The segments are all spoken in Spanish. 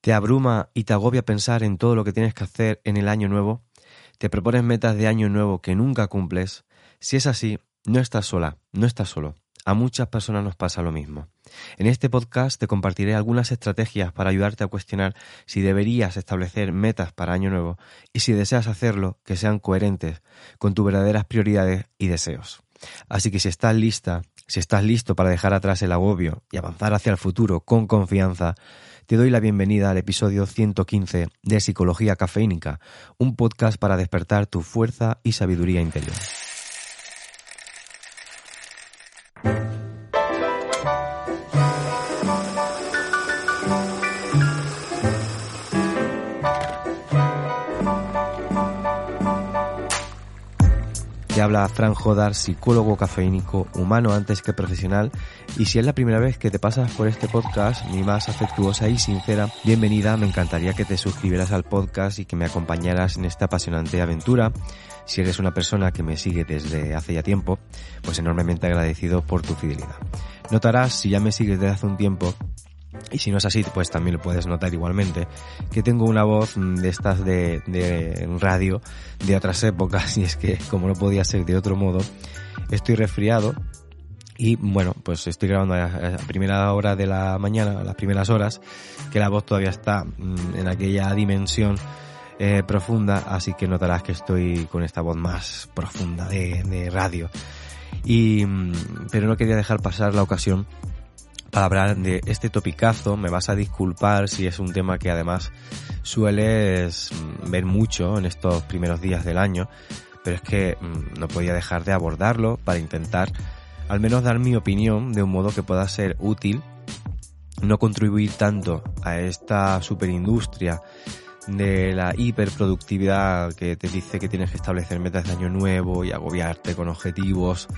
¿Te abruma y te agobia pensar en todo lo que tienes que hacer en el año nuevo? ¿Te propones metas de año nuevo que nunca cumples? Si es así, no estás sola, no estás solo. A muchas personas nos pasa lo mismo. En este podcast te compartiré algunas estrategias para ayudarte a cuestionar si deberías establecer metas para año nuevo y si deseas hacerlo, que sean coherentes con tus verdaderas prioridades y deseos. Así que si estás lista, si estás listo para dejar atrás el agobio y avanzar hacia el futuro con confianza, te doy la bienvenida al episodio 115 de Psicología Cafeínica, un podcast para despertar tu fuerza y sabiduría interior. Te habla Fran Jodar, psicólogo cafeínico, humano antes que profesional. Y si es la primera vez que te pasas por este podcast, mi más afectuosa y sincera bienvenida. Me encantaría que te suscribieras al podcast y que me acompañaras en esta apasionante aventura. Si eres una persona que me sigue desde hace ya tiempo, pues enormemente agradecido por tu fidelidad. Notarás, si ya me sigues desde hace un tiempo, y si no es así, pues también lo puedes notar igualmente, que tengo una voz de estas de, de radio de otras épocas, y es que como no podía ser de otro modo, estoy resfriado y bueno, pues estoy grabando a primera hora de la mañana, a las primeras horas, que la voz todavía está mm, en aquella dimensión eh, profunda, así que notarás que estoy con esta voz más profunda de, de radio. Y, mm, pero no quería dejar pasar la ocasión para hablar de este topicazo. Me vas a disculpar si es un tema que además sueles mm, ver mucho en estos primeros días del año, pero es que mm, no podía dejar de abordarlo para intentar al menos dar mi opinión de un modo que pueda ser útil, no contribuir tanto a esta superindustria de la hiperproductividad que te dice que tienes que establecer metas de año nuevo y agobiarte con objetivos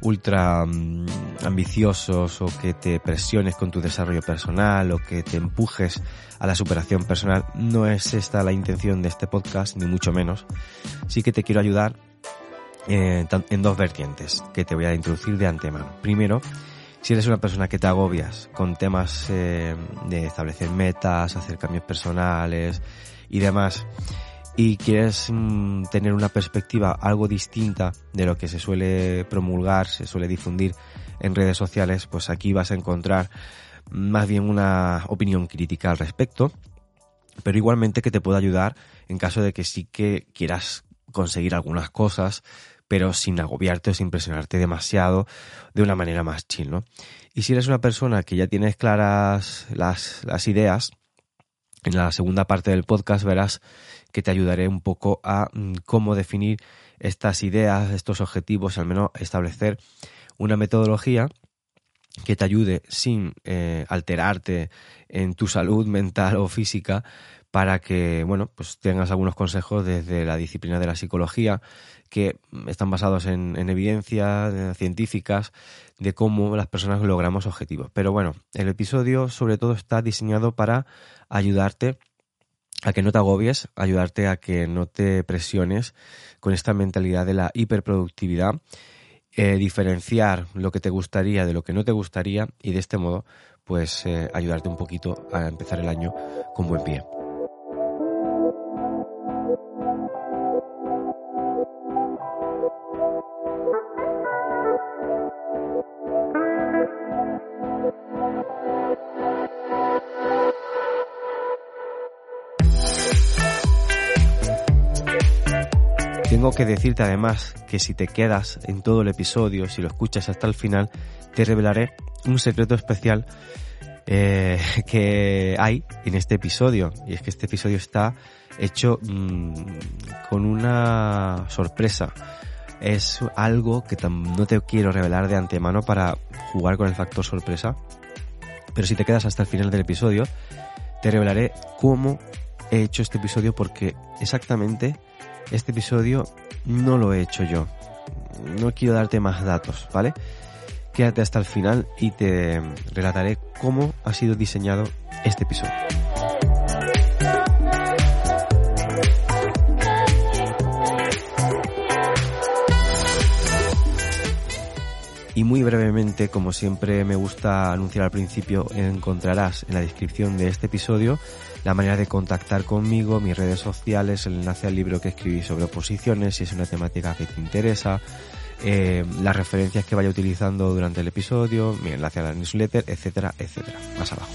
ultra mm, ambiciosos o que te presiones con tu desarrollo personal o que te empujes a la superación personal. No es esta la intención de este podcast, ni mucho menos. Sí que te quiero ayudar eh, en dos vertientes que te voy a introducir de antemano. Primero, si eres una persona que te agobias con temas eh, de establecer metas, hacer cambios personales y demás, y quieres mm, tener una perspectiva algo distinta de lo que se suele promulgar, se suele difundir en redes sociales, pues aquí vas a encontrar más bien una opinión crítica al respecto, pero igualmente que te pueda ayudar en caso de que sí que quieras conseguir algunas cosas, pero sin agobiarte o sin presionarte demasiado de una manera más chill, ¿no? Y si eres una persona que ya tienes claras las, las ideas, en la segunda parte del podcast verás que te ayudaré un poco a mm, cómo definir estas ideas, estos objetivos, al menos establecer una metodología que te ayude sin eh, alterarte en tu salud mental o física para que, bueno, pues tengas algunos consejos desde la disciplina de la psicología que están basados en, evidencias científicas de cómo las personas logramos objetivos. Pero bueno, el episodio sobre todo está diseñado para ayudarte a que no te agobies, ayudarte a que no te presiones con esta mentalidad de la hiperproductividad, eh, diferenciar lo que te gustaría de lo que no te gustaría y de este modo pues eh, ayudarte un poquito a empezar el año con buen pie. Tengo que decirte además que si te quedas en todo el episodio, si lo escuchas hasta el final, te revelaré un secreto especial eh, que hay en este episodio. Y es que este episodio está hecho mmm, con una sorpresa. Es algo que no te quiero revelar de antemano para jugar con el factor sorpresa. Pero si te quedas hasta el final del episodio, te revelaré cómo he hecho este episodio porque exactamente este episodio no lo he hecho yo. No quiero darte más datos, ¿vale? Quédate hasta el final y te relataré cómo ha sido diseñado este episodio. Y muy brevemente, como siempre me gusta anunciar al principio, encontrarás en la descripción de este episodio la manera de contactar conmigo, mis redes sociales, el enlace al libro que escribí sobre oposiciones, si es una temática que te interesa, eh, las referencias que vaya utilizando durante el episodio, mi enlace a la newsletter, etcétera, etcétera. Más abajo.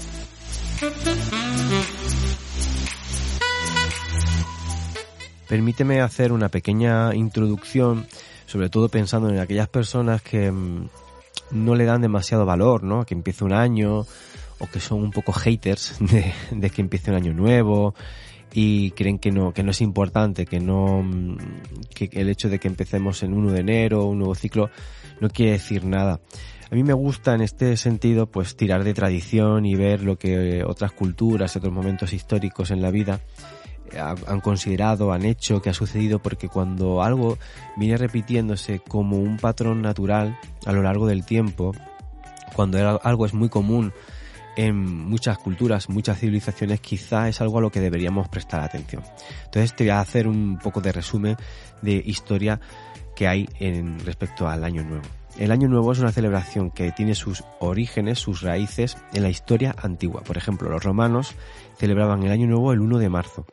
Permíteme hacer una pequeña introducción, sobre todo pensando en aquellas personas que mm, no le dan demasiado valor, ¿no? Que empiece un año o que son un poco haters de, de que empiece un año nuevo y creen que no, que no es importante, que no, mm, que el hecho de que empecemos en 1 de enero, un nuevo ciclo, no quiere decir nada. A mí me gusta en este sentido pues tirar de tradición y ver lo que otras culturas, otros momentos históricos en la vida han considerado, han hecho, que ha sucedido, porque cuando algo viene repitiéndose como un patrón natural a lo largo del tiempo, cuando algo es muy común en muchas culturas, muchas civilizaciones, quizá es algo a lo que deberíamos prestar atención. Entonces te voy a hacer un poco de resumen de historia que hay en respecto al Año Nuevo. El Año Nuevo es una celebración que tiene sus orígenes, sus raíces en la historia antigua. Por ejemplo, los romanos celebraban el Año Nuevo el 1 de marzo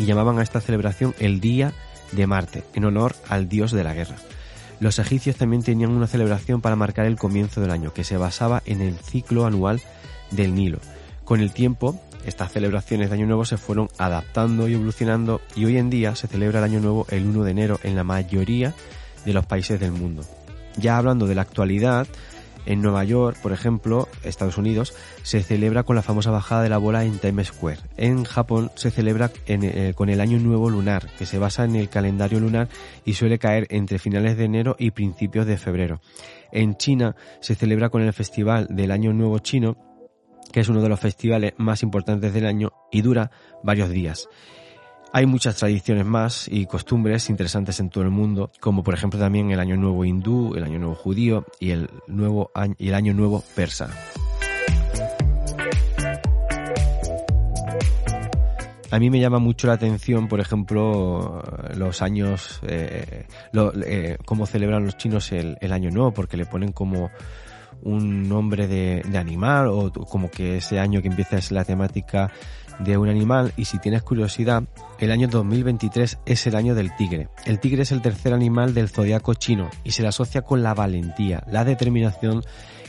y llamaban a esta celebración el Día de Marte, en honor al dios de la guerra. Los egipcios también tenían una celebración para marcar el comienzo del año, que se basaba en el ciclo anual del Nilo. Con el tiempo, estas celebraciones de Año Nuevo se fueron adaptando y evolucionando y hoy en día se celebra el Año Nuevo el 1 de enero en la mayoría de los países del mundo. Ya hablando de la actualidad, en Nueva York, por ejemplo, Estados Unidos, se celebra con la famosa bajada de la bola en Times Square. En Japón se celebra eh, con el Año Nuevo Lunar, que se basa en el calendario lunar y suele caer entre finales de enero y principios de febrero. En China se celebra con el Festival del Año Nuevo Chino, que es uno de los festivales más importantes del año y dura varios días. Hay muchas tradiciones más y costumbres interesantes en todo el mundo, como por ejemplo también el Año Nuevo hindú, el Año Nuevo judío y el, nuevo y el Año Nuevo persa. A mí me llama mucho la atención, por ejemplo, los años, eh, eh, cómo celebran los chinos el, Año Nuevo, porque le ponen como un nombre de, animal o como que ese año que empieza es la temática de un animal y si tienes curiosidad, el año 2023 es el año del tigre. El tigre es el tercer animal del zodiaco chino y se le asocia con la valentía, la determinación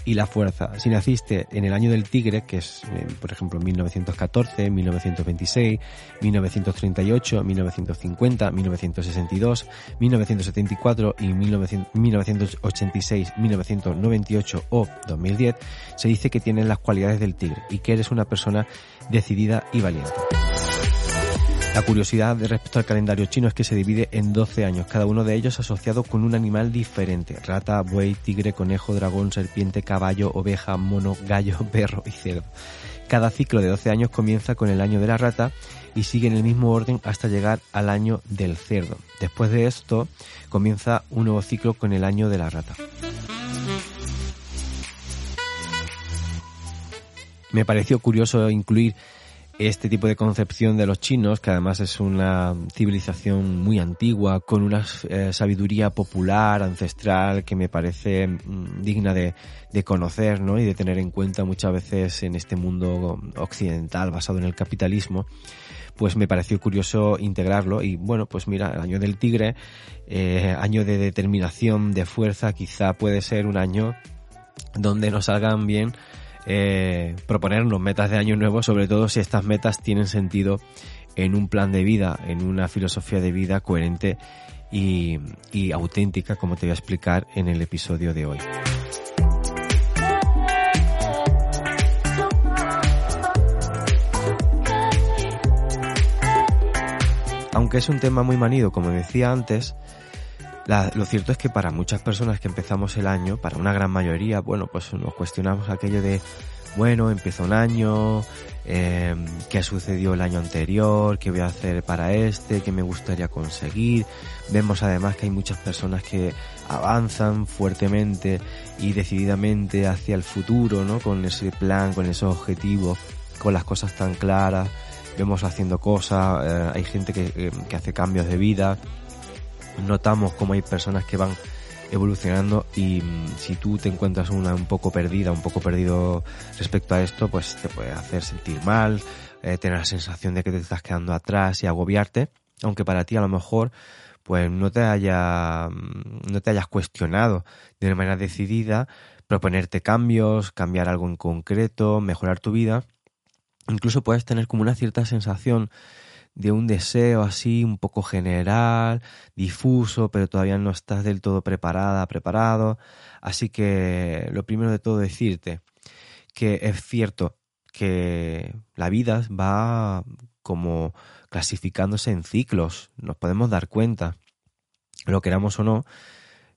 y la fuerza. Si naciste en el año del tigre, que es, eh, por ejemplo, 1914, 1926, 1938, 1950, 1962, 1974 y 1986, 1998 o 2010, se dice que tienes las cualidades del tigre y que eres una persona decidida y valiente. La curiosidad respecto al calendario chino es que se divide en 12 años, cada uno de ellos asociado con un animal diferente. Rata, buey, tigre, conejo, dragón, serpiente, caballo, oveja, mono, gallo, perro y cerdo. Cada ciclo de 12 años comienza con el año de la rata y sigue en el mismo orden hasta llegar al año del cerdo. Después de esto comienza un nuevo ciclo con el año de la rata. Me pareció curioso incluir este tipo de concepción de los chinos, que además es una civilización muy antigua, con una eh, sabiduría popular, ancestral, que me parece mm, digna de, conocer ¿no? y de tener en cuenta muchas veces en este mundo occidental basado en el capitalismo, pues me pareció curioso integrarlo y bueno, pues mira, el año del tigre, eh, año de determinación, de fuerza, quizá puede ser un año donde nos salgan bien eh, proponernos metas de año nuevo, sobre todo si estas metas tienen sentido en un plan de vida, en una filosofía de vida coherente y, y auténtica, como te voy a explicar en el episodio de hoy. Aunque es un tema muy manido, como decía antes, lo cierto es que para muchas personas que empezamos el año, para una gran mayoría, bueno, pues nos cuestionamos aquello de, bueno, empezó un año, eh, qué ha sucedido el año anterior, qué voy a hacer para este, qué me gustaría conseguir. Vemos además que hay muchas personas que avanzan fuertemente y decididamente hacia el futuro, ¿no? Con ese plan, con esos objetivos, con las cosas tan claras. Vemos haciendo cosas, eh, hay gente eh, que hace cambios de vida, notamos como hay personas que van evolucionando y mm, si tú te encuentras una un poco perdida, un poco perdido respecto a esto, pues te puede hacer sentir mal, eh, tener la sensación de que te estás quedando atrás y agobiarte, aunque para ti a lo mejor pues no te haya mm, no te hayas cuestionado de una manera decidida proponerte cambios, cambiar algo en concreto, mejorar tu vida. Incluso puedes tener como una cierta sensación de un deseo así un poco general, difuso, pero todavía no estás del todo preparada, preparado. Así que lo primero de todo decirte que es cierto que la vida va como clasificándose en ciclos, nos podemos dar cuenta, lo queramos o no,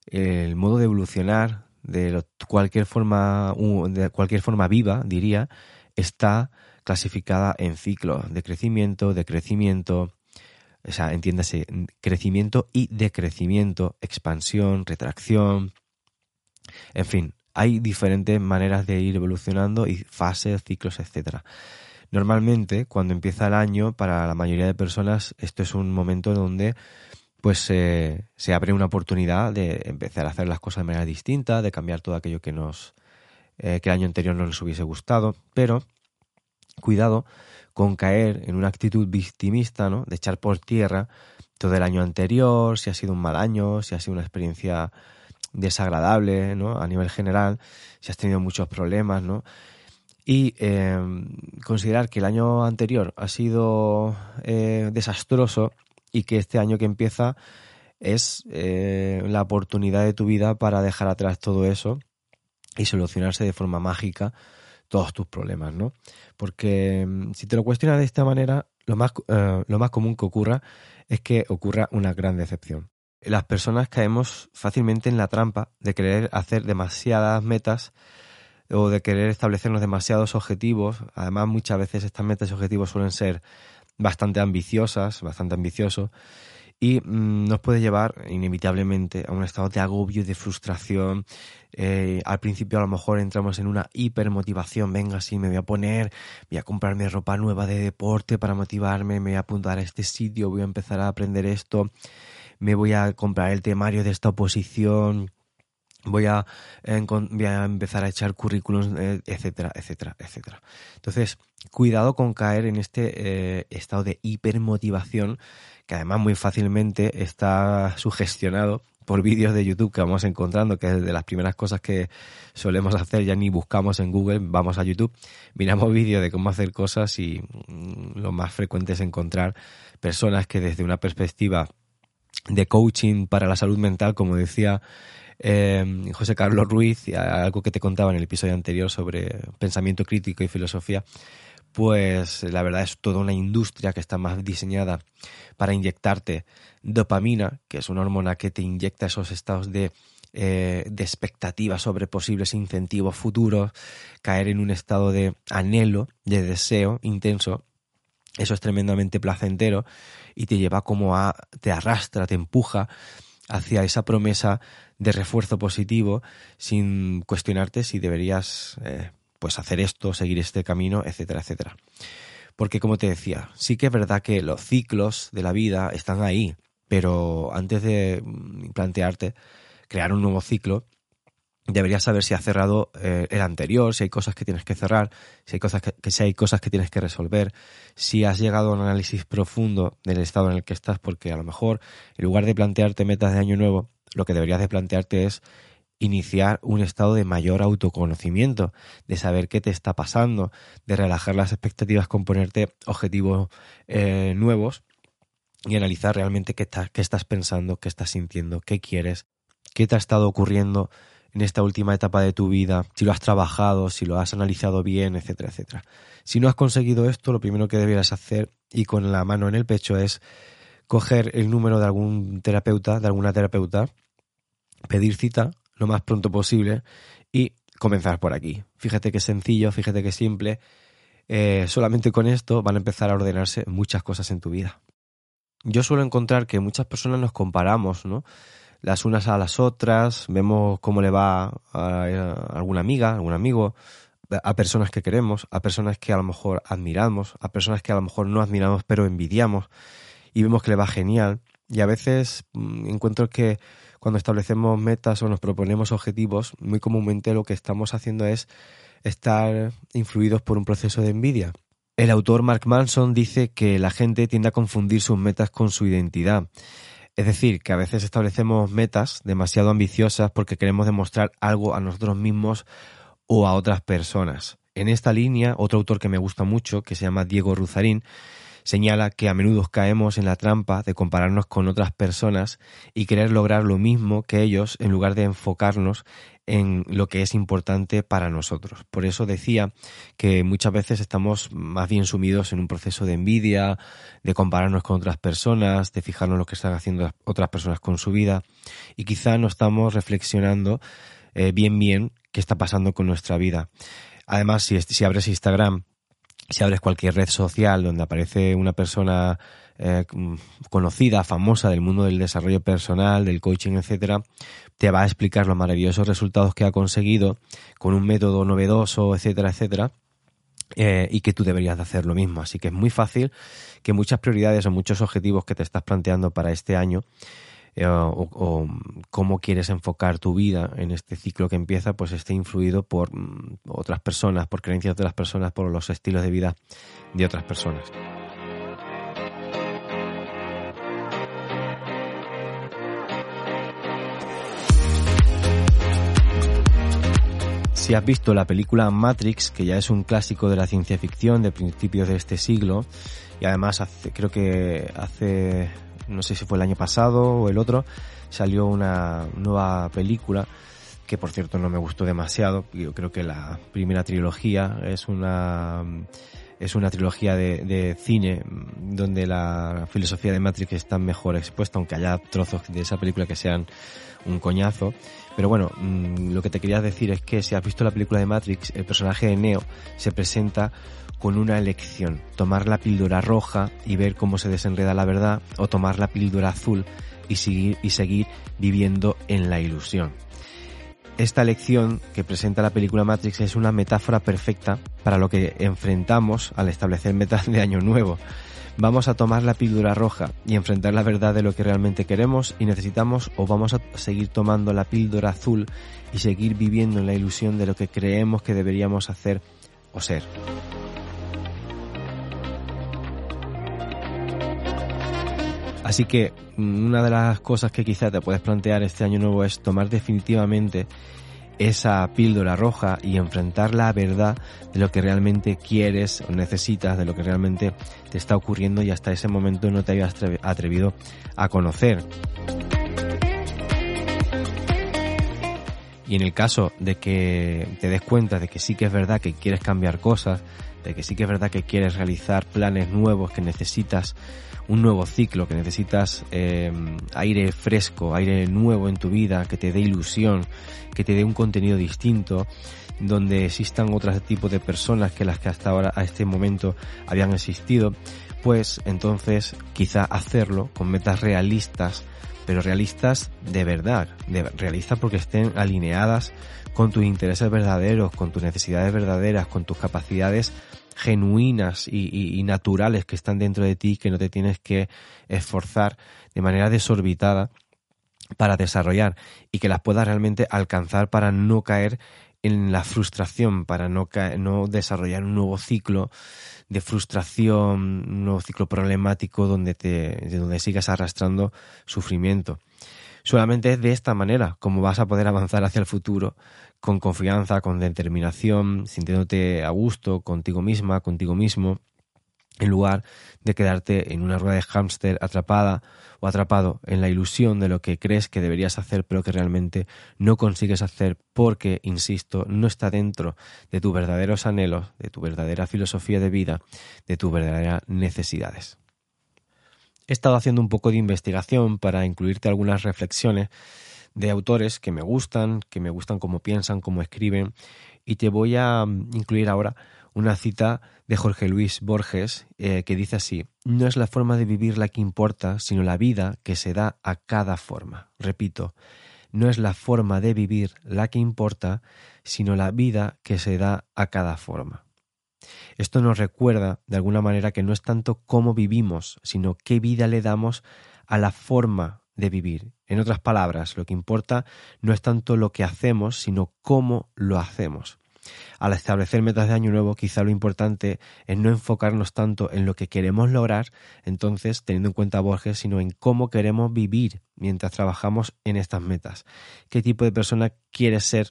el modo de evolucionar de cualquier forma de cualquier forma viva, diría, está clasificada en ciclos de crecimiento, decrecimiento, o sea, entiéndase, crecimiento y decrecimiento, expansión, retracción, en fin, hay diferentes maneras de ir evolucionando y fases, ciclos, etcétera. Normalmente, cuando empieza el año, para la mayoría de personas, esto es un momento donde pues se abre una oportunidad de empezar a hacer las cosas de manera distinta, de cambiar todo aquello que nos eh, que el año anterior no nos hubiese gustado, pero cuidado con caer en una actitud victimista, ¿no? De echar por tierra todo el año anterior, si ha sido un mal año, si ha sido una experiencia desagradable, ¿no? A nivel general, si has tenido muchos problemas, ¿no? Y em, considerar que el año anterior ha sido eh, desastroso y que este año que empieza es eh, la oportunidad de tu vida para dejar atrás todo eso y solucionarse de forma mágica todos tus problemas, ¿no? Porque mm, si te lo cuestionas de esta manera, lo más, eh, lo más común que ocurra es que ocurra una gran decepción. Las personas caemos fácilmente en la trampa de querer hacer demasiadas metas o de querer establecernos demasiados objetivos. Además, muchas veces estas metas y objetivos suelen ser bastante ambiciosas, bastante ambiciosos, y mm, nos puede llevar inevitablemente a un estado de agobio, de frustración. Eh, al principio a lo mejor entramos en una hipermotivación, venga, sí, me voy a poner, voy a comprarme ropa nueva de deporte para motivarme, me voy a apuntar a este sitio, voy a empezar a aprender esto, me voy a comprar el temario de esta oposición, voy a, voy a empezar a echar currículums, eh, etcétera, etcétera, etcétera. Entonces, cuidado con caer en este eh, estado de hipermotivación que además muy fácilmente está sugestionado por vídeos de YouTube que vamos encontrando, que es de las primeras cosas que solemos hacer, ya ni buscamos en Google, vamos a YouTube, miramos vídeos de cómo hacer cosas y mm, lo más frecuente es encontrar personas que desde una perspectiva de coaching para la salud mental, como decía eh, José Carlos Ruiz, algo que te contaba en el episodio anterior sobre pensamiento crítico y filosofía, pues la verdad es toda una industria que está más diseñada para inyectarte dopamina, que es una hormona que te inyecta esos estados de, eh, de expectativa sobre posibles incentivos futuros, caer en un estado de anhelo, de deseo intenso. Eso es tremendamente placentero y te lleva como a, te arrastra, te empuja hacia esa promesa de refuerzo positivo sin cuestionarte si deberías eh, pues hacer esto, seguir este camino, etcétera, etcétera. Porque como te decía, sí que es verdad que los ciclos de la vida están ahí, pero antes de mm, plantearte crear un nuevo ciclo, deberías saber si has cerrado eh, el anterior, si hay cosas que tienes que cerrar, si hay cosas que, si hay cosas que tienes que resolver, si has llegado a un análisis profundo del estado en el que estás, porque a lo mejor en lugar de plantearte metas de año nuevo, lo que deberías de plantearte es iniciar un estado de mayor autoconocimiento, de saber qué te está pasando, de relajar las expectativas con ponerte objetivos eh, nuevos y analizar realmente qué, qué estás pensando, qué estás sintiendo, qué quieres, qué te ha estado ocurriendo en esta última etapa de tu vida, si lo has trabajado, si lo has analizado bien, etcétera, etcétera. Si no has conseguido esto, lo primero que deberías hacer y con la mano en el pecho es coger el número de algún terapeuta, de alguna terapeuta, pedir cita lo más pronto posible y comenzar por aquí. Fíjate que sencillo, fíjate que simple. Eh, solamente con esto van a empezar a ordenarse muchas cosas en tu vida. Yo suelo encontrar que muchas personas nos comparamos, ¿no? Las unas a las otras, vemos cómo le va a, alguna amiga, algún amigo, a personas que queremos, a personas que a lo mejor admiramos, a personas que a lo mejor no admiramos pero envidiamos y vemos que le va genial. Y a veces mm, encuentro que cuando establecemos metas o nos proponemos objetivos, muy comúnmente lo que estamos haciendo es estar influidos por un proceso de envidia. El autor Mark Manson dice que la gente tiende a confundir sus metas con su identidad. Es decir, que a veces establecemos metas demasiado ambiciosas porque queremos demostrar algo a nosotros mismos o a otras personas. En esta línea, otro autor que me gusta mucho, que se llama Diego Ruzarín, señala que a menudo caemos en la trampa de compararnos con otras personas y querer lograr lo mismo que ellos en lugar de enfocarnos en lo que es importante para nosotros. Por eso decía que muchas veces estamos más bien sumidos en un proceso de envidia, de compararnos con otras personas, de fijarnos en lo que están haciendo otras personas con su vida y quizá no estamos reflexionando eh, bien bien qué está pasando con nuestra vida. Además, si, si abres Instagram si abres cualquier red social donde aparece una persona eh, conocida, famosa del mundo del desarrollo personal, del coaching, etcétera, te va a explicar los maravillosos resultados que ha conseguido con un método novedoso, etcétera, etcétera. Eh, y que tú deberías de hacer lo mismo. Así que es muy fácil que muchas prioridades o muchos objetivos que te estás planteando para este año eh, o, cómo quieres enfocar tu vida en este ciclo que empieza, pues esté influido por mm, otras personas, por creencias de otras personas, por los estilos de vida de otras personas. Si has visto la película Matrix, que ya es un clásico de la ciencia ficción de principios de este siglo, y además creo que hace no sé si fue el año pasado o el otro, salió una nueva película que por cierto no me gustó demasiado. Yo creo que la primera trilogía es una es una trilogía de, de, cine donde la filosofía de Matrix está mejor expuesta, aunque haya trozos de esa película que sean un coñazo. Pero bueno, mm, lo que te quería decir es que si has visto la película de Matrix, el personaje de Neo se presenta con una elección, tomar la píldora roja y ver cómo se desenreda la verdad, o tomar la píldora azul y seguir, y seguir viviendo en la ilusión. Esta elección que presenta la película Matrix es una metáfora perfecta para lo que enfrentamos al establecer metas de año nuevo. Vamos a tomar la píldora roja y enfrentar la verdad de lo que realmente queremos y necesitamos o vamos a seguir tomando la píldora azul y seguir viviendo en la ilusión de lo que creemos que deberíamos hacer o ser. Así que mm, una de las cosas que quizás te puedes plantear este año nuevo es tomar definitivamente esa píldora roja y enfrentar la verdad de lo que realmente quieres o necesitas, de lo que realmente te está ocurriendo y hasta ese momento no te habías atrevido a conocer. Y en el caso de que te des cuenta de que sí que es verdad que quieres cambiar cosas, de que sí que es verdad que quieres realizar planes nuevos, que necesitas un nuevo ciclo, que necesitas eh, aire fresco, aire nuevo en tu vida, que te dé ilusión, que te dé un contenido distinto, donde existan otros tipos de personas que las que hasta ahora, a este momento, habían existido, pues entonces quizá hacerlo con metas realistas, pero realistas de verdad, de, realistas porque estén alineadas con tus intereses verdaderos, con tus necesidades verdaderas, con tus capacidades genuinas y, naturales que están dentro de ti que no te tienes que esforzar de manera desorbitada para desarrollar y que las puedas realmente alcanzar para no caer en la frustración, para no, no desarrollar un nuevo ciclo de frustración, un nuevo ciclo problemático donde, te, donde sigas arrastrando sufrimiento. Solamente es de esta manera como vas a poder avanzar hacia el futuro con confianza, con determinación, sintiéndote a gusto contigo misma, contigo mismo, en lugar de quedarte en una rueda de hámster atrapada o atrapado en la ilusión de lo que crees que deberías hacer pero que realmente no consigues hacer porque, insisto, no está dentro de tus verdaderos anhelos, de tu verdadera filosofía de vida, de tus verdaderas necesidades. He estado haciendo un poco de investigación para incluirte algunas reflexiones de autores que me gustan, que me gustan cómo piensan, cómo escriben, y te voy a mm, incluir ahora una cita de Jorge Luis Borges eh, que dice así, no es la forma de vivir la que importa, sino la vida que se da a cada forma. Repito, no es la forma de vivir la que importa, sino la vida que se da a cada forma. Esto nos recuerda, de alguna manera, que no es tanto cómo vivimos, sino qué vida le damos a la forma de vivir. En otras palabras, lo que importa no es tanto lo que hacemos, sino cómo lo hacemos. Al establecer metas de año nuevo, quizá lo importante es no enfocarnos tanto en lo que queremos lograr, entonces, teniendo en cuenta Borges, sino en cómo queremos vivir mientras trabajamos en estas metas. ¿Qué tipo de persona quieres ser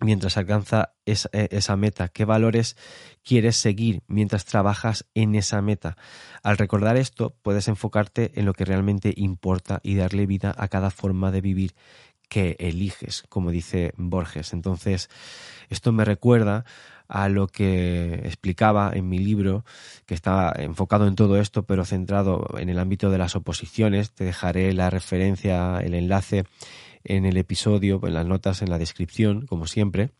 mientras alcanza esa, e, esa, meta? ¿Qué valores quieres seguir mientras trabajas en esa meta? Al recordar esto, puedes enfocarte en lo que realmente importa y darle vida a cada forma de vivir que eliges, como dice Borges. Entonces, esto me recuerda a lo que explicaba en mi libro, que estaba enfocado en todo esto, pero centrado en el ámbito de las oposiciones. Te dejaré la referencia, el enlace en el episodio, en las notas, en la descripción, como siempre.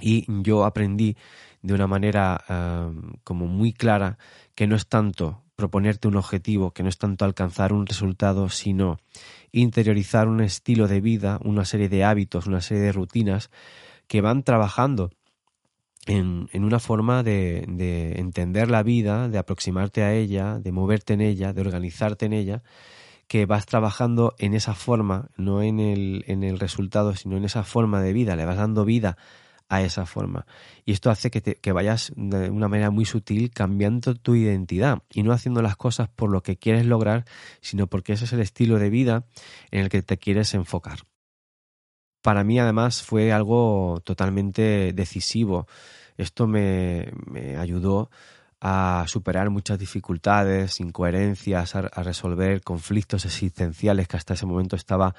Y yo aprendí de una manera eh, como muy clara que no es tanto proponerte un objetivo, que no es tanto alcanzar un resultado, sino interiorizar un estilo de vida, una serie de hábitos, una serie de rutinas que van trabajando en, en una forma de, de, entender la vida, de aproximarte a ella, de moverte en ella, de organizarte en ella, que vas trabajando en esa forma, no en el, en el resultado, sino en esa forma de vida, le vas dando vida a esa forma. Y esto hace que, te, que vayas de una manera muy sutil cambiando tu identidad y no haciendo las cosas por lo que quieres lograr, sino porque ese es el estilo de vida en el que te quieres enfocar. Para mí además fue algo totalmente decisivo. Esto me, me ayudó a superar muchas dificultades, incoherencias, a, resolver conflictos existenciales que hasta ese momento estaba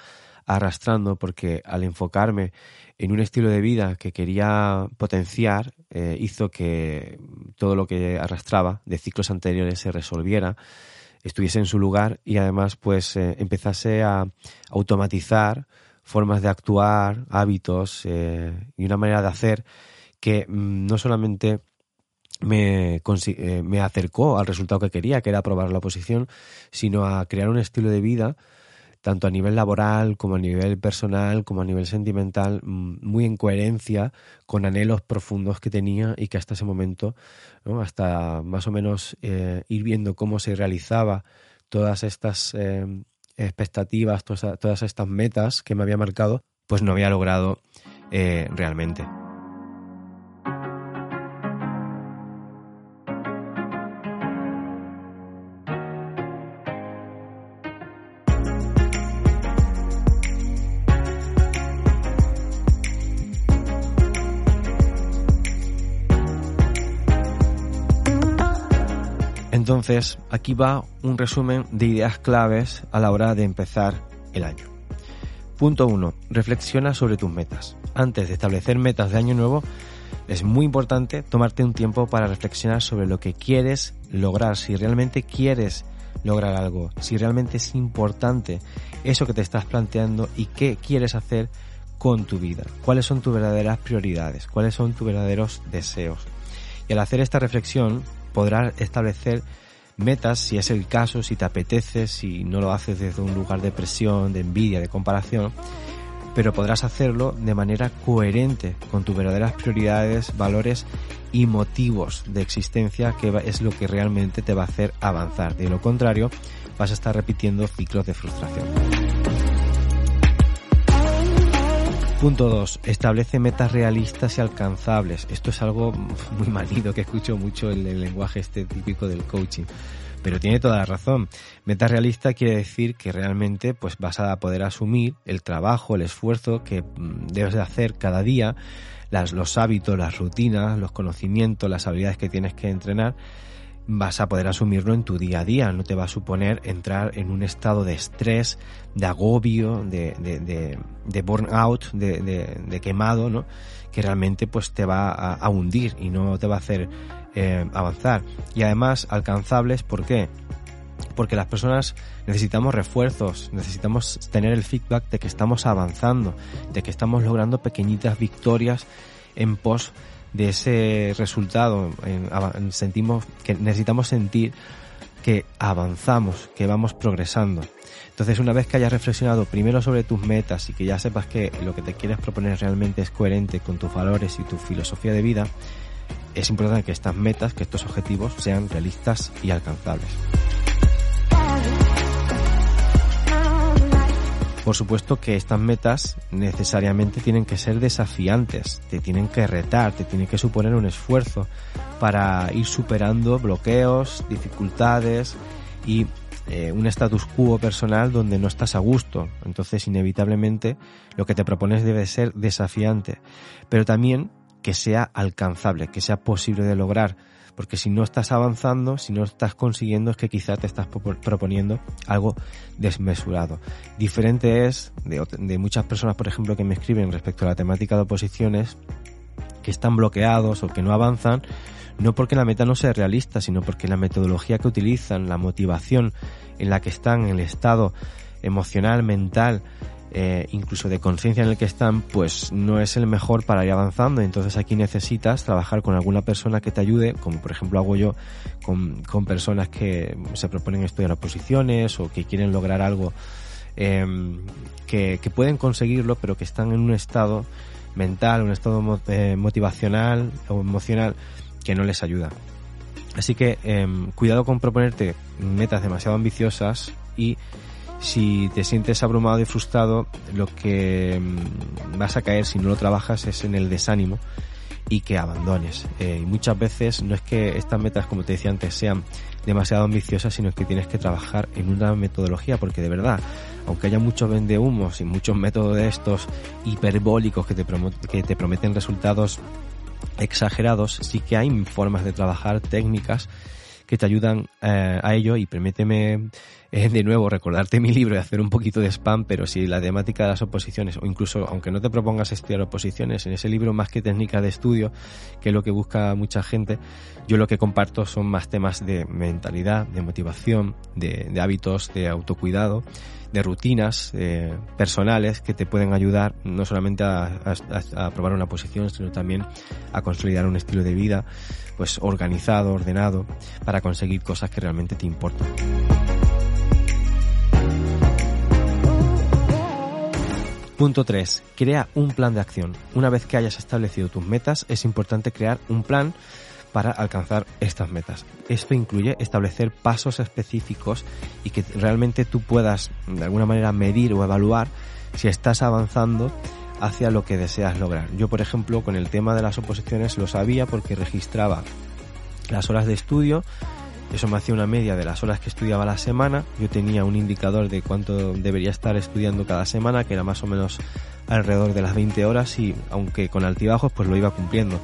arrastrando, porque al enfocarme en un estilo de vida que quería potenciar, eh, hizo que todo lo que arrastraba de ciclos anteriores se resolviera, estuviese en su lugar y además pues eh, empezase a automatizar formas de actuar, hábitos eh, y una manera de hacer que mm, no solamente me, eh, me acercó al resultado que quería, que era aprobar la oposición, sino a crear un estilo de vida tanto a nivel laboral como a nivel personal, como a nivel sentimental, mm, muy en coherencia con anhelos profundos que tenía y que hasta ese momento, hasta más o menos eh, ir viendo cómo se realizaba todas estas eh, expectativas, todas, todas, estas metas que me había marcado, pues no había logrado realmente. Entonces, aquí va un resumen de ideas claves a la hora de empezar el año. Punto 1. Reflexiona sobre tus metas. Antes de establecer metas de año nuevo, es muy importante tomarte un tiempo para reflexionar sobre lo que quieres lograr, si realmente quieres lograr algo, si realmente es importante eso que te estás planteando y qué quieres hacer con tu vida, cuáles son tus verdaderas prioridades, cuáles son tus verdaderos deseos. Y al hacer esta reflexión podrás establecer metas si es el caso, si te apetece, si no lo haces desde un lugar de presión, de envidia, de comparación, pero podrás hacerlo de manera coherente con tus verdaderas prioridades, valores y motivos de existencia, que es lo que realmente te va a hacer avanzar. De lo contrario, vas a estar repitiendo ciclos de frustración. Punto 2. Establece metas realistas y alcanzables. Esto es algo muy manido que escucho mucho en el lenguaje este típico del coaching. Pero tiene toda la razón. Meta realista quiere decir que realmente pues vas a poder asumir el trabajo, el esfuerzo que mm, debes de hacer cada día, las, los hábitos, las rutinas, los conocimientos, las habilidades que tienes que entrenar vas a poder asumirlo en tu día a día, no te va a suponer entrar en un estado de estrés, de agobio, de, de, de, burnout, de, de, quemado, ¿no? que realmente pues te va a, hundir y no te va a hacer eh, avanzar. Y además alcanzables, ¿por qué? Porque las personas necesitamos refuerzos, necesitamos tener el feedback de que estamos avanzando, de que estamos logrando pequeñitas victorias en pos de ese resultado. sentimos que necesitamos sentir que avanzamos, que vamos progresando. Entonces, una vez que hayas reflexionado primero sobre tus metas y que ya sepas que lo que te quieres proponer realmente es coherente con tus valores y tu filosofía de vida, es importante que estas metas, que estos objetivos sean realistas y alcanzables. Por supuesto que estas metas necesariamente tienen que ser desafiantes, te tienen que retar, te tienen que suponer un esfuerzo para ir superando bloqueos, dificultades y eh, un status quo personal donde no estás a gusto. Entonces, inevitablemente, lo que te propones debe ser desafiante, pero también que sea alcanzable, que sea posible de lograr porque si no estás avanzando, si no estás consiguiendo, es que quizá te estás proponiendo algo desmesurado. Diferente es de, muchas personas, por ejemplo, que me escriben respecto a la temática de oposiciones, que están bloqueados o que no avanzan, no porque la meta no sea realista, sino porque la metodología que utilizan, la motivación en la que están, el estado emocional, mental, eh, incluso de conciencia en el que están, pues no es el mejor para ir avanzando. Entonces aquí necesitas trabajar con alguna persona que te ayude, como por ejemplo hago yo con, personas que se proponen estudiar oposiciones o que quieren lograr algo em, que, pueden conseguirlo, pero que están en un estado mental, un estado eh, motivacional o emocional que no les ayuda. Así que cuidado con proponerte metas demasiado ambiciosas y si te sientes abrumado y frustrado, lo que mm, vas a caer si no lo trabajas es en el desánimo y que abandones. Eh, y muchas veces no es que estas metas, como te decía antes, sean demasiado ambiciosas, sino que tienes que trabajar en una metodología, porque de verdad, aunque haya muchos vendehumos y muchos métodos de estos hiperbólicos que te, que te prometen resultados exagerados, sí que hay formas de trabajar, técnicas que te ayudan eh, a ello y permíteme eh, de nuevo recordarte mi libro y hacer un poquito de spam, pero si la temática de las oposiciones o incluso aunque no te propongas estudiar oposiciones, en ese libro más que técnica de estudio, que es lo que busca mucha gente, yo lo que comparto son más temas de mentalidad, de motivación, de, hábitos, de autocuidado de rutinas eh, personales que te pueden ayudar no solamente a, a, probar una posición, sino también a consolidar un estilo de vida pues organizado, ordenado, para conseguir cosas que realmente te importan. Punto 3. Crea un plan de acción. Una vez que hayas establecido tus metas, es importante crear un plan para alcanzar estas metas. Esto incluye establecer pasos específicos y que realmente tú puedas de alguna manera medir o evaluar si estás avanzando hacia lo que deseas lograr. Yo, por ejemplo, con el tema de las oposiciones lo sabía porque registraba las horas de estudio, eso me hacía una media de las horas que estudiaba la semana, yo tenía un indicador de cuánto debería estar estudiando cada semana, que era más o menos alrededor de las 20 horas y aunque con altibajos pues lo iba cumpliendo.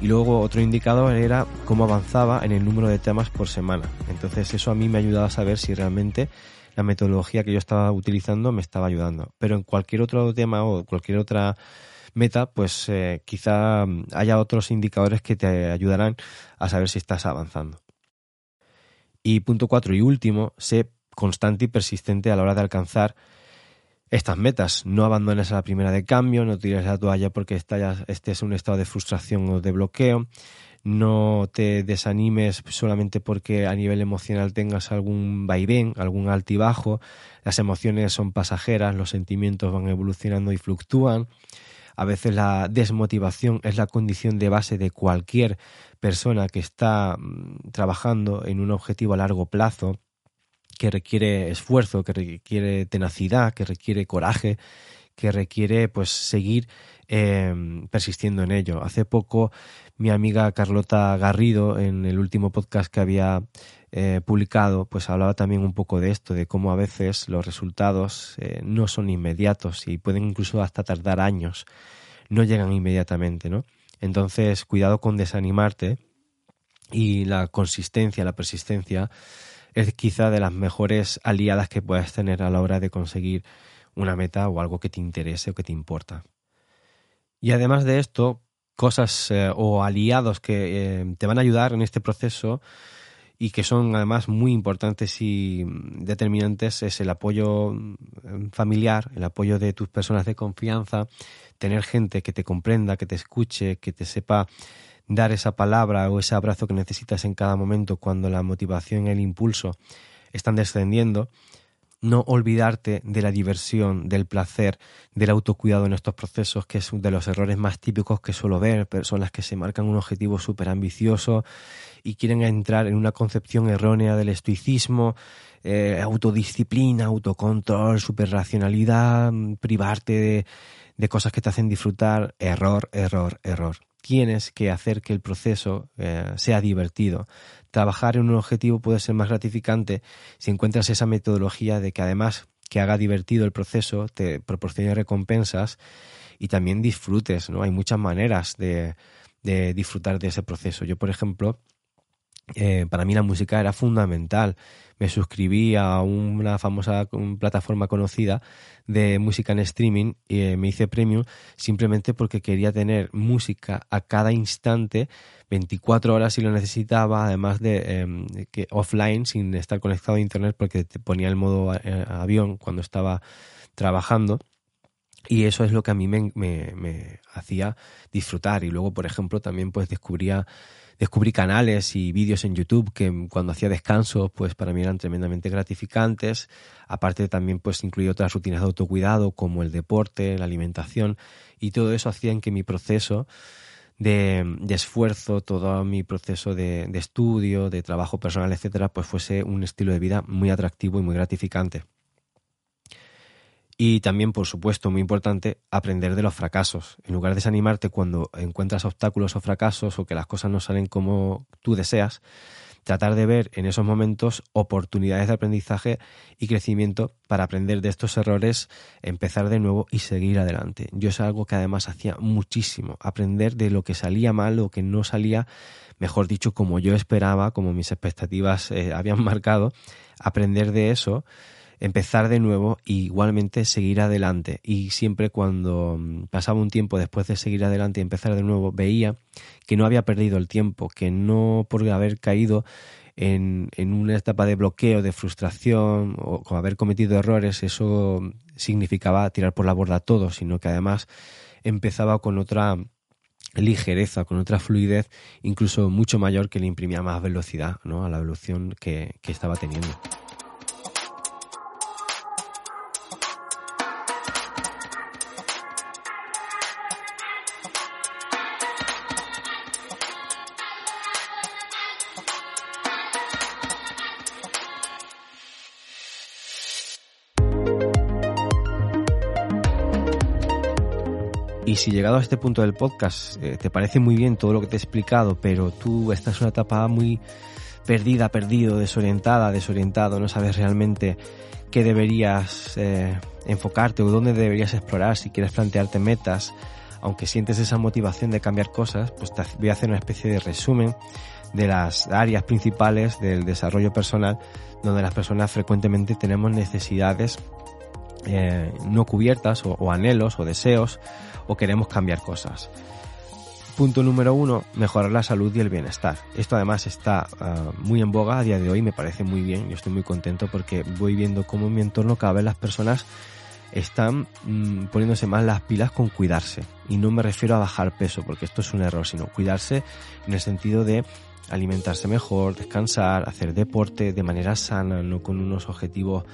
Y luego otro indicador era cómo avanzaba en el número de temas por semana. Entonces eso a mí me ayudaba a saber si realmente la metodología que yo estaba utilizando me estaba ayudando. Pero en cualquier otro tema o cualquier otra meta, pues eh, quizá haya otros indicadores que te ayudarán a saber si estás avanzando. Y punto cuatro y último, sé constante y persistente a la hora de alcanzar estas metas. No abandones a la primera de cambio, no tires la toalla porque estés en un estado de frustración o de bloqueo no te desanimes solamente porque a nivel emocional tengas algún vaivén, algún altibajo. Las emociones son pasajeras, los sentimientos van evolucionando y fluctúan. A veces la desmotivación es la condición de base de cualquier persona que está mm, trabajando en un objetivo a largo plazo, que requiere esfuerzo, que requiere tenacidad, que requiere coraje, que requiere pues seguir em, persistiendo en ello. Hace poco mi amiga Carlota Garrido, en el último podcast que había eh, publicado, pues hablaba también un poco de esto, de cómo a veces los resultados eh, no son inmediatos y pueden incluso hasta tardar años, no llegan inmediatamente, ¿no? Entonces, cuidado con desanimarte y la consistencia, la persistencia es quizá de las mejores aliadas que puedas tener a la hora de conseguir una meta o algo que te interese o que te importa. Y además de esto, cosas eh, o aliados que eh, te van a ayudar en este proceso y que son además muy importantes y determinantes es el apoyo mm, familiar, el apoyo de tus personas de confianza, tener gente que te comprenda, que te escuche, que te sepa dar esa palabra o ese abrazo que necesitas en cada momento cuando la motivación y el impulso están descendiendo no olvidarte de la diversión, del placer, del autocuidado en estos procesos, que es uno de los errores más típicos que suelo ver, personas que se marcan un objetivo súper ambicioso y quieren entrar en una concepción errónea del estoicismo, eh, autodisciplina, autocontrol, superracionalidad, privarte de, cosas que te hacen disfrutar, error, error, error. Tienes que hacer que el proceso eh, sea divertido. Trabajar en un objetivo puede ser más gratificante si encuentras esa metodología de que además que haga divertido el proceso, te proporcione recompensas y también disfrutes, ¿no? Hay muchas maneras de disfrutar de ese proceso. Yo, por ejemplo, eh, para mí la música era fundamental. Me suscribí a una famosa plataforma conocida de música en streaming y eh, me hice premium simplemente porque quería tener música a cada instante, 24 horas si lo necesitaba, además de em, que offline, sin estar conectado a internet porque te ponía el modo eh, avión cuando estaba trabajando. Y eso es lo que a mí me, me, hacía disfrutar. Y luego, por ejemplo, también pues descubría descubrí canales y vídeos en YouTube que cuando hacía descanso, pues para mí eran tremendamente gratificantes. Aparte también pues incluí otras rutinas de autocuidado como el deporte, la alimentación y todo eso hacía en que mi proceso de, de esfuerzo, todo mi proceso de, de estudio, de trabajo personal, etcétera, pues fuese un estilo de vida muy atractivo y muy gratificante. Y también, por supuesto, muy importante, aprender de los fracasos. En lugar de desanimarte cuando encuentras obstáculos o fracasos o que las cosas no salen como tú deseas, tratar de ver en esos momentos oportunidades de aprendizaje y crecimiento para aprender de estos errores, empezar de nuevo y seguir adelante. Yo es algo que además hacía muchísimo, aprender de lo que salía mal o que no salía, mejor dicho, como yo esperaba, como mis expectativas eh, habían marcado, aprender de eso empezar de nuevo y igualmente seguir adelante. Y siempre cuando mm, pasaba un tiempo después de seguir adelante y empezar de nuevo, veía que no había perdido el tiempo, que no por haber caído en, en una etapa de bloqueo, de frustración o con haber cometido errores, eso significaba tirar por la borda todo, sino que además empezaba con otra ligereza, con otra fluidez, incluso mucho mayor que le imprimía más velocidad ¿no? a la evolución que, que estaba teniendo. Y si llegado a este punto del podcast eh, te parece muy bien todo lo que te he explicado, pero tú estás en una etapa muy perdida, perdido, desorientada, desorientado, no sabes realmente qué deberías eh, enfocarte o dónde deberías explorar, si quieres plantearte metas, aunque sientes esa motivación de cambiar cosas, pues te voy a hacer una especie de resumen de las áreas principales del desarrollo personal donde las personas frecuentemente tenemos necesidades eh, no cubiertas o, anhelos o deseos o queremos cambiar cosas. Punto número uno, mejorar la salud y el bienestar. Esto además está ah, muy en boga a día de hoy, me parece muy bien, yo estoy muy contento porque voy viendo cómo en mi entorno cada vez las personas están mm, poniéndose más las pilas con cuidarse. Y no me refiero a bajar peso, porque esto es un error, sino cuidarse en el sentido de alimentarse mejor, descansar, hacer deporte de manera sana, no con unos objetivos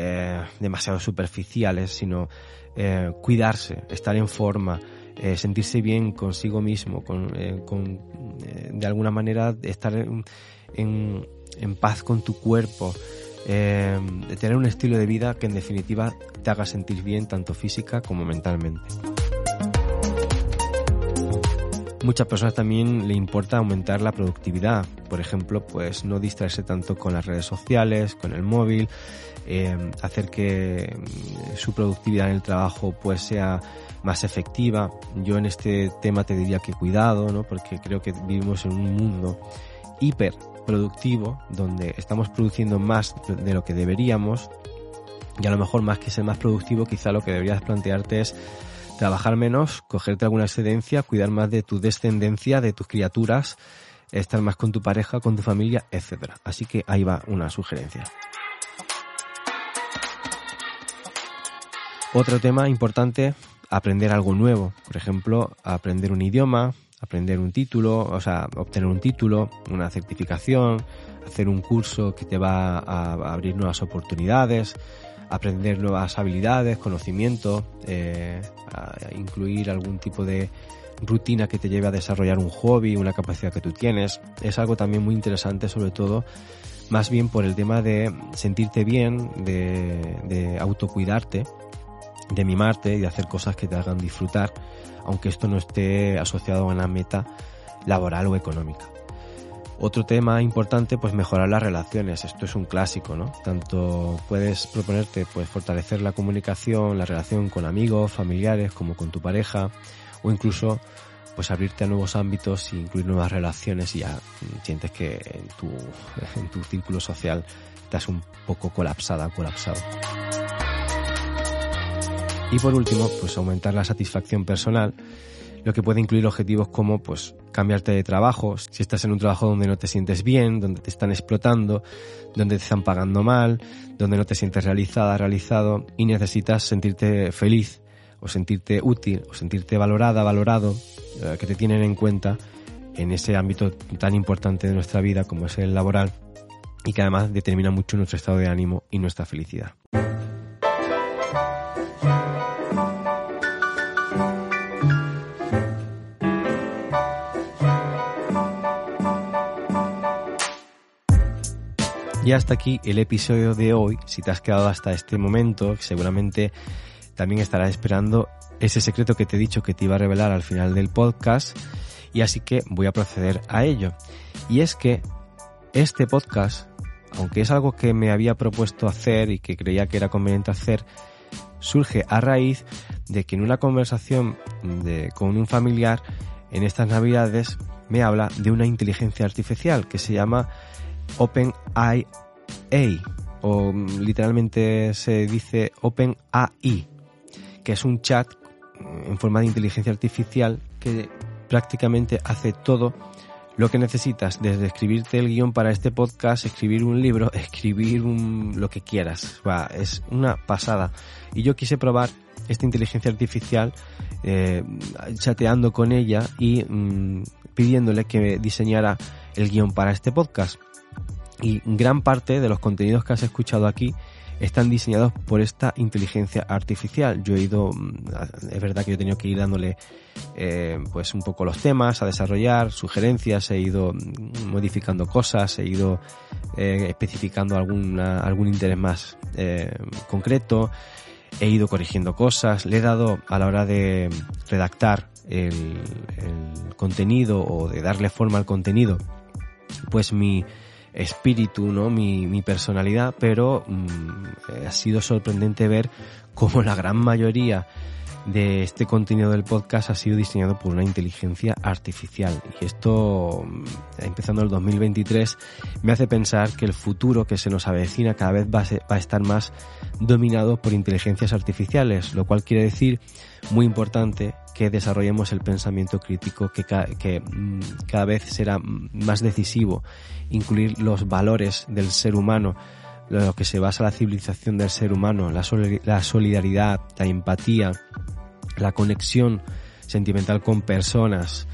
eh, demasiado superficiales, sino eh, cuidarse, estar en forma, eh, sentirse bien consigo mismo, con, de alguna manera estar en, en, paz con tu cuerpo, tener un estilo de vida que en definitiva te haga sentir bien tanto física como mentalmente. Muchas personas también le importa aumentar la productividad, por ejemplo, pues no distraerse tanto con las redes sociales, con el móvil, eh, hacer que mm, su productividad en el trabajo pues sea más efectiva. Yo en este tema te diría que cuidado, ¿no? Porque creo que vivimos en un mundo hiper productivo donde estamos produciendo más de lo que deberíamos y a lo mejor más que ser más productivo quizá lo que deberías plantearte es trabajar menos, cogerte alguna excedencia, cuidar más de tu descendencia, de tus criaturas, estar más con tu pareja, con tu familia, etc. Así que ahí va una sugerencia. Otro tema importante, aprender algo nuevo. Por ejemplo, aprender un idioma, aprender un título, o sea, obtener un título, una certificación, hacer un curso que te va a abrir nuevas oportunidades, aprender nuevas habilidades, conocimiento, eh, incluir algún tipo de rutina que te lleve a desarrollar un hobby, una capacidad que tú tienes. Es algo también muy interesante, sobre todo, más bien por el tema de sentirte bien, de, de autocuidarte, de mimarte y de hacer cosas que te hagan disfrutar, aunque esto no esté asociado a una meta laboral o económica. Otro tema importante, pues mejorar las relaciones. Esto es un clásico, ¿no? Tanto puedes proponerte, pues fortalecer la comunicación, la relación con amigos, familiares, como con tu pareja, o incluso, pues abrirte a nuevos ámbitos y incluir nuevas relaciones y ya sientes que en tu, en tu círculo social estás un poco colapsada, colapsado. Y por último, pues aumentar la satisfacción personal lo que puede incluir objetivos como pues cambiarte de trabajo, si estás en un trabajo donde no te sientes bien, donde te están explotando, donde te están pagando mal, donde no te sientes realizada, realizado y necesitas sentirte feliz o sentirte útil o sentirte valorada, valorado, eh, que te tienen en cuenta en ese ámbito tan importante de nuestra vida como es el laboral y que además determina mucho nuestro estado de ánimo y nuestra felicidad. Y hasta aquí el episodio de hoy. Si te has quedado hasta este momento, seguramente también estarás esperando ese secreto que te he dicho que te iba a revelar al final del podcast. Y así que voy a proceder a ello. Y es que este podcast, aunque es algo que me había propuesto hacer y que creía que era conveniente hacer, surge a raíz de que en una conversación de, con un familiar en estas navidades me habla de una inteligencia artificial que se llama OpenAI o mm, literalmente se dice OpenAI, que es un chat mm, en forma de inteligencia artificial que prácticamente hace todo lo que necesitas, desde escribirte el guion para este podcast, escribir un libro, escribir lo que quieras. Va, es una pasada. Y yo quise probar esta inteligencia artificial eh, chateando con ella y mm, pidiéndole que diseñara el guion para este podcast. Y gran parte de los contenidos que has escuchado aquí están diseñados por esta inteligencia artificial. Yo he ido, mm, es verdad que yo he tenido que ir dándole eh, pues un poco los temas a desarrollar, sugerencias, he ido mm, modificando cosas, he ido eh, especificando alguna, algún interés más eh, concreto, he ido corrigiendo cosas, le he dado a la hora de redactar el, el contenido o de darle forma al contenido, pues mi espíritu, ¿no? Mi, mi personalidad, pero mm, ha sido sorprendente ver cómo la gran mayoría de este contenido del podcast ha sido diseñado por una inteligencia artificial. Y esto, mm, empezando el 2023, me hace pensar que el futuro que se nos avecina cada vez va a, estar más dominado por inteligencias artificiales, lo cual quiere decir, muy importante, que desarrollemos el pensamiento crítico que, que mm, cada vez será más decisivo, incluir los valores del ser humano, lo que se basa la civilización del ser humano, la, solidaridad, la empatía, la conexión sentimental con personas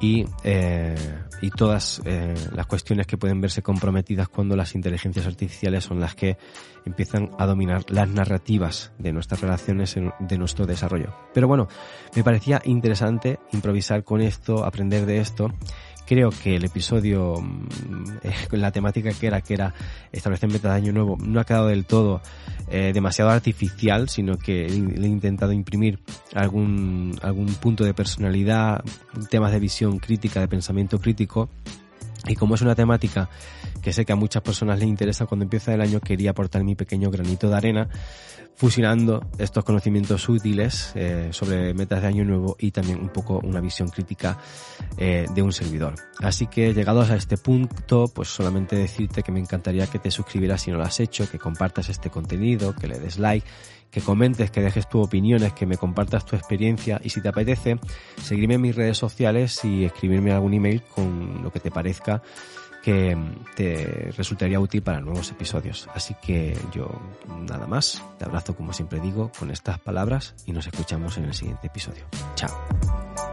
y, eh, y todas eh, las cuestiones que pueden verse comprometidas cuando las inteligencias artificiales son las que empiezan a dominar las narrativas de nuestras relaciones, de nuestro desarrollo. Pero bueno, me parecía interesante improvisar con esto, aprender de esto creo que el episodio mm, la temática que era, que era establecer metas de año nuevo, no ha quedado del todo eh, demasiado artificial, sino que le he intentado imprimir algún, algún punto de personalidad, temas de visión crítica, de pensamiento crítico. Y como es una temática que sé que a muchas personas les interesa cuando empieza el año, quería aportar mi pequeño granito de arena fusionando estos conocimientos útiles eh, sobre metas de año nuevo y también un poco una visión crítica eh, de un servidor. Así que llegados a este punto, pues solamente decirte que me encantaría que te suscribieras si no lo has hecho, que compartas este contenido, que le des like, que comentes, que dejes tus opiniones, que me compartas tu experiencia y si te apetece, seguirme en mis redes sociales y escribirme algún email con lo que te parezca que te resultaría útil para nuevos episodios. Así que yo nada más, te abrazo como siempre digo con estas palabras y nos escuchamos en el siguiente episodio. Chao.